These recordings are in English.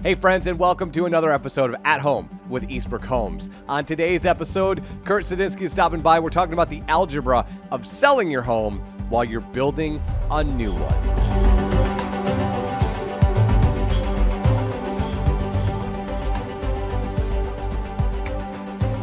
Hey, friends, and welcome to another episode of At Home with Eastbrook Homes. On today's episode, Kurt Sadinsky is stopping by. We're talking about the algebra of selling your home while you're building a new one.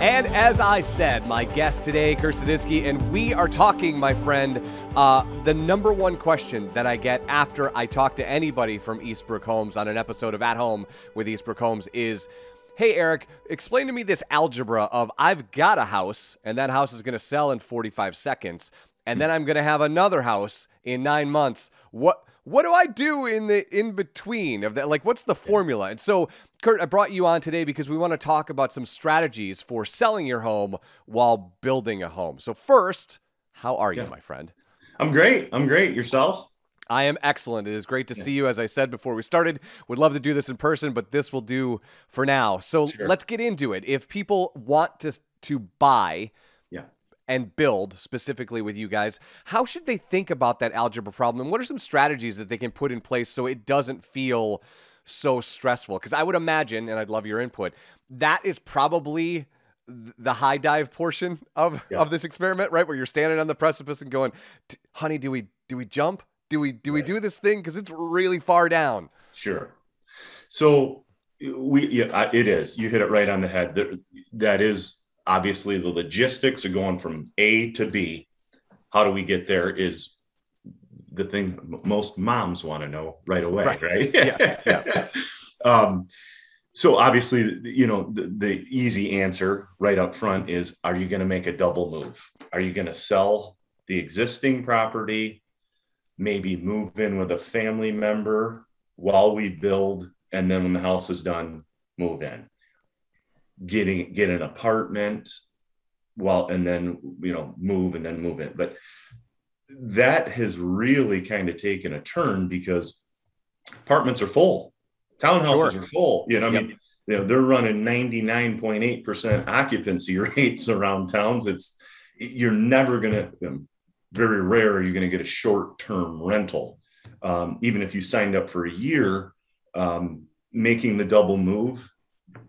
And as I said, my guest today, Kurt Sadinsky, and we are talking, my friend, uh, the number one question that I get after I talk to anybody from Eastbrook Homes on an episode of At Home with Eastbrook Homes is, Hey, Eric, explain to me this algebra of I've got a house, and that house is going to sell in 45 seconds, and then I'm going to have another house in nine months. What what do I do in the in between of that? Like, what's the formula? And so, Kurt, I brought you on today because we want to talk about some strategies for selling your home while building a home. So, first, how are you, my friend? I'm great. I'm great. Yourself? I am excellent. It is great to yeah. see you. As I said before we started, would love to do this in person, but this will do for now. So sure. let's get into it. If people want to to buy and build specifically with you guys, how should they think about that algebra problem? And what are some strategies that they can put in place so it doesn't feel so stressful? Because I would imagine, and I'd love your input, that is probably the high dive portion of yeah. of this experiment, right? Where you're standing on the precipice and going, "Honey, do we do we jump? Do we do we do this thing? Because it's really far down." Sure. So we yeah, it is. You hit it right on the head. That that is obviously the logistics of going from A to B. How do we get there is the thing most moms want to know right away, right? right? yes, yes. um, so obviously, you know, the, the easy answer right up front is: Are you going to make a double move? Are you going to sell the existing property, maybe move in with a family member while we build, and then when the house is done, move in? Getting get an apartment well and then you know move and then move in. But that has really kind of taken a turn because apartments are full. Townhouses sure. are full. You know i yep. mean you know they're running 99.8% occupancy rates around towns. It's you're never going to you know, very rare you're going to get a short term rental. Um, even if you signed up for a year um, making the double move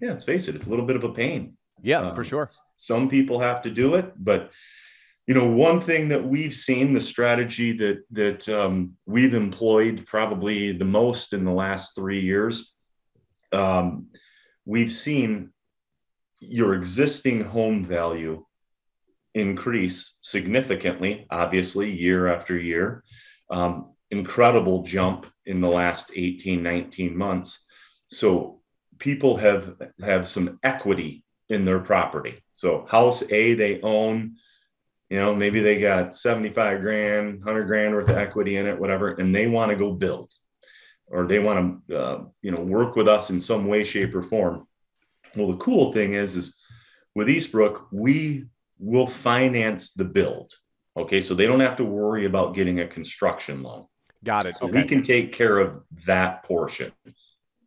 yeah, let's face it, it's a little bit of a pain. Yeah, um, for sure. Some people have to do it, but you know, one thing that we've seen, the strategy that that um, we've employed probably the most in the last three years, um, we've seen your existing home value increase significantly, obviously, year after year. Um, incredible jump in the last 18, 19 months. So people have have some equity in their property. So house A they own, you know, maybe they got 75 grand, 100 grand worth of equity in it, whatever, and they want to go build or they want to uh, you know work with us in some way shape or form. Well, the cool thing is is with Eastbrook, we will finance the build. Okay, so they don't have to worry about getting a construction loan. Got it. So okay. we can take care of that portion.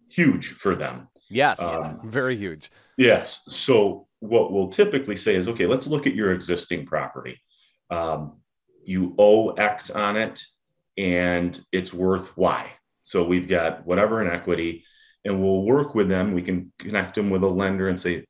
Huge for them. Yes, um, very huge. Yes. So what we'll typically say is, okay, let's look at your existing property. Um, you owe X on it, and it's worth Y. So we've got whatever in equity, and we'll work with them. We can connect them with a lender and say,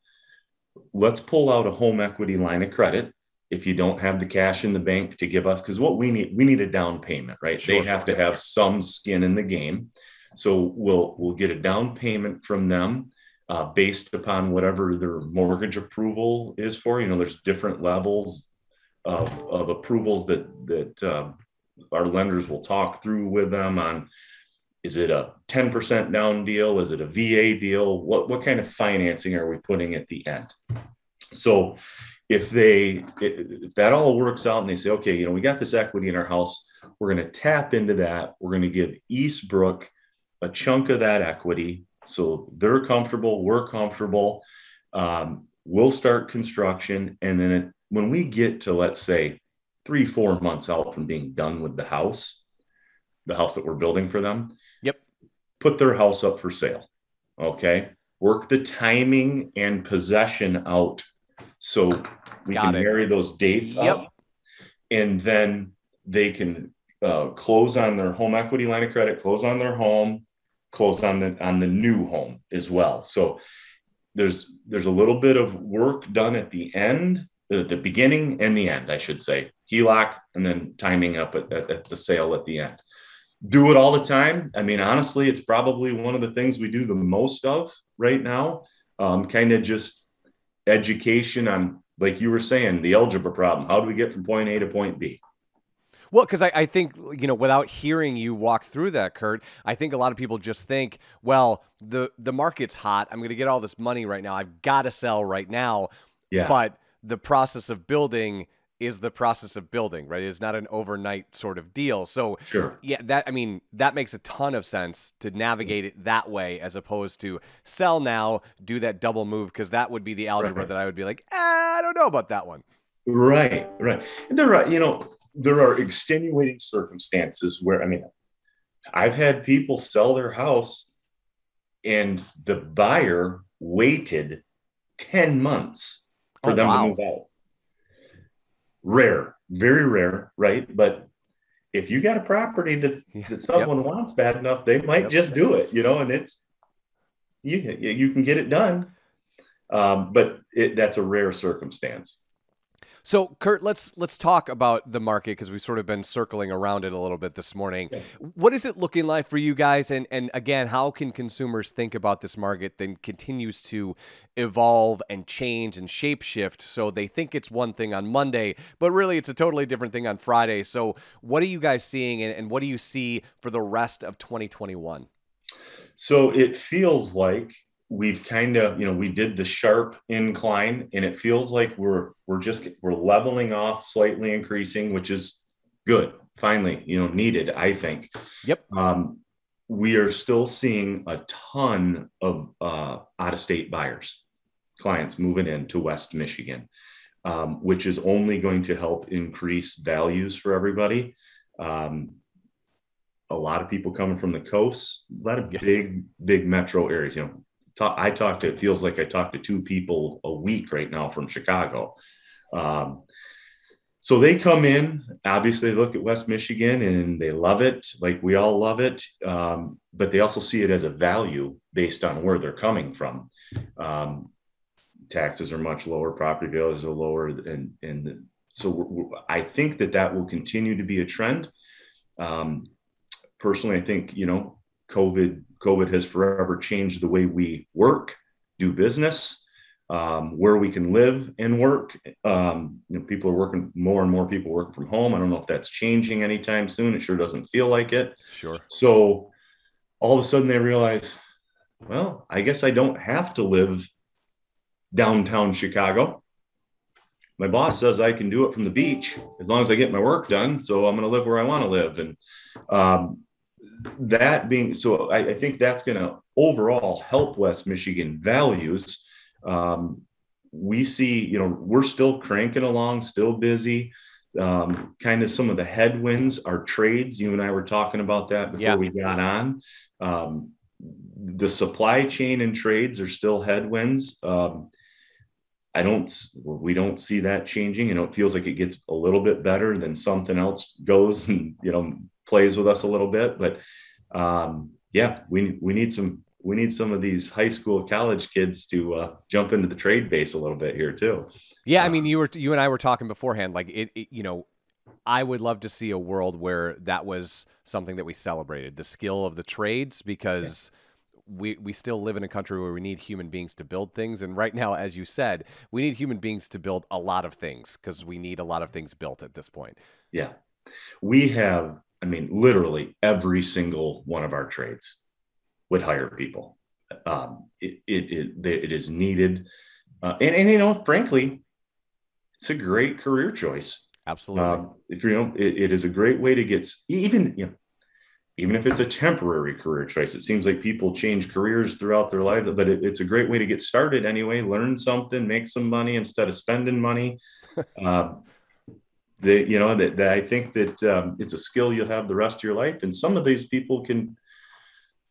let's pull out a home equity line of credit if you don't have the cash in the bank to give us because what we need we need a down payment right sure, they have to have some skin in the game so we'll we'll get a down payment from them uh, based upon whatever their mortgage approval is for. You know, there's different levels of, of approvals that that uh, our lenders will talk through with them on. Is it a 10% down deal? Is it a VA deal? What what kind of financing are we putting at the end? So if they if that all works out and they say, okay, you know, we got this equity in our house, we're going to tap into that. We're going to give Eastbrook a chunk of that equity so they're comfortable, we're comfortable. Um, we'll start construction. And then it, when we get to, let's say, three, four months out from being done with the house, the house that we're building for them, yep, put their house up for sale. Okay. Work the timing and possession out so we Got can it. marry those dates yep. up. And then they can uh, close on their home equity line of credit, close on their home, close on the on the new home as well. So there's there's a little bit of work done at the end, at the beginning and the end, I should say. HELOC and then timing up at, at, at the sale at the end. Do it all the time. I mean, honestly, it's probably one of the things we do the most of right now. Um, kind of just education on, like you were saying, the algebra problem. How do we get from point A to point B? Well, because I, I, think, you know, without hearing you walk through that, Kurt, I think a lot of people just think, well, the, the market's hot. I'm going to get all this money right now. I've got to sell right now. Yeah. But the process of building is the process of building, right? It's not an overnight sort of deal. So, sure. yeah, that I mean, that makes a ton of sense to navigate it that way as opposed to sell now, do that double move because that would be the algebra right. that I would be like, eh, I don't know about that one. Right, right. And there are, right. you know, there are extenuating circumstances where I mean, I've had people sell their house and the buyer waited 10 months for oh, them wow. to move out. Rare, very rare, right? But if you got a property that that someone yep. wants bad enough, they might yep. just do it, you know, and it's you you can get it done. Um, but it, that's a rare circumstance. So, Kurt, let's let's talk about the market because we've sort of been circling around it a little bit this morning. Yeah. What is it looking like for you guys? And and again, how can consumers think about this market that continues to evolve and change and shapeshift? So they think it's one thing on Monday, but really it's a totally different thing on Friday. So, what are you guys seeing, and, and what do you see for the rest of 2021? So it feels like we've kind of you know we did the sharp incline and it feels like we're we're just we're leveling off slightly increasing which is good finally you know needed i think. Yep. Um, we are still seeing a ton of uh, out of state buyers clients moving into west michigan um, which is only going to help increase values for everybody. Um, a lot of people coming from the coast a lot of big big metro areas you know talk, I talk to, it feels like I talk to two people a week right now from Chicago. Um, so they come in, obviously they look at West Michigan and they love it, like we all love it. Um, but they also see it as a value based on where they're coming from. Um, taxes are much lower, property values are lower. And, and so we're, we're, I think that that will continue to be a trend. Um, personally, I think, you know, COVID COVID has forever changed the way we work, do business, um, where we can live and work. Um, you know, people are working more and more people working from home. I don't know if that's changing anytime soon. It sure doesn't feel like it. Sure. So all of a sudden they realize, well, I guess I don't have to live downtown Chicago. My boss says I can do it from the beach as long as I get my work done. So I'm going to live where I want to live. And um, that being so, I, I think that's going to overall help West Michigan values. Um, we see, you know, we're still cranking along, still busy. Um, kind of some of the headwinds are trades. You and I were talking about that before yeah. we got on. Um, the supply chain and trades are still headwinds. Um, I don't, we don't see that changing. You know, it feels like it gets a little bit better than something else goes and, you know, plays with us a little bit. But um, yeah, we we need some we need some of these high school college kids to uh, jump into the trade base a little bit here too. Yeah, I mean, you were you and I were talking beforehand. Like it, it, you know, I would love to see a world where that was something that we celebrated the skill of the trades because. Yeah. We, we still live in a country where we need human beings to build things. And right now, as you said, we need human beings to build a lot of things because we need a lot of things built at this point. Yeah. We have I mean, literally every single one of our trades would hire people. Um, it, it, it, it is needed. Uh, and, and, you know, frankly, it's a great career choice. Absolutely. Um, if you know, it, it is a great way to get even, you know, even if it's a temporary career choice, it seems like people change careers throughout their life, but it, it's a great way to get started anyway. Learn something, make some money instead of spending money. uh, that you know that, that I think that um, it's a skill you'll have the rest of your life. And some of these people can,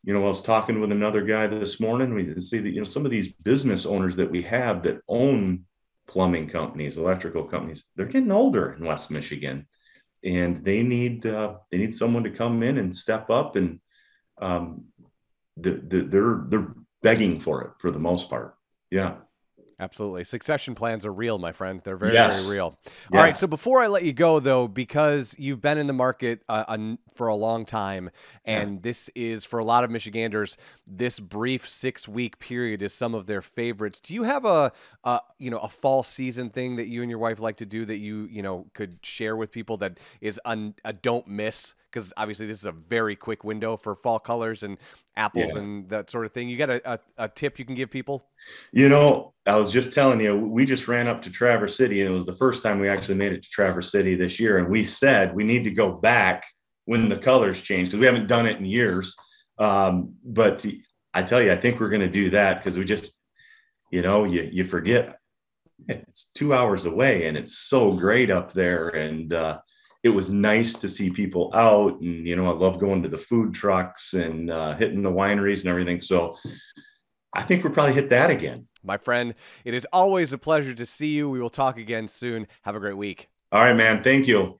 you know, I was talking with another guy this morning. We see that you know some of these business owners that we have that own plumbing companies, electrical companies, they're getting older in West Michigan, and they need uh, they need someone to come in and step up and um, the, the, they're they're begging for it for the most part. Yeah. Absolutely. Succession plans are real, my friend. They're very, Yes. very real. Yeah. All right. So before I let you go, though, because you've been in the market uh, for a long time, and this is for a lot of Michiganders, this brief six week period is some of their favorites. Do you have a, a you know a fall season thing that you and your wife like to do that you you know could share with people that is un- a don't miss? Because obviously this is a very quick window for fall colors and apples Yeah. and that sort of thing. You got a, a, a tip you can give people? You know, I was just telling you, we just ran up to Traverse City, and it was the first time we actually made it to Traverse City this year. And we said we need to go back when the colors change because we haven't done it in years. Um, but I tell you, I think we're going to do that because we just, you know, you you forget it's two hours away, and it's so great up there, and uh, it was nice to see people out, and you know, I love going to the food trucks and uh, hitting the wineries and everything. So. I think we'll probably hit that again. My friend, it is always a pleasure to see you. We will talk again soon. Have a great week. All right, man. Thank you.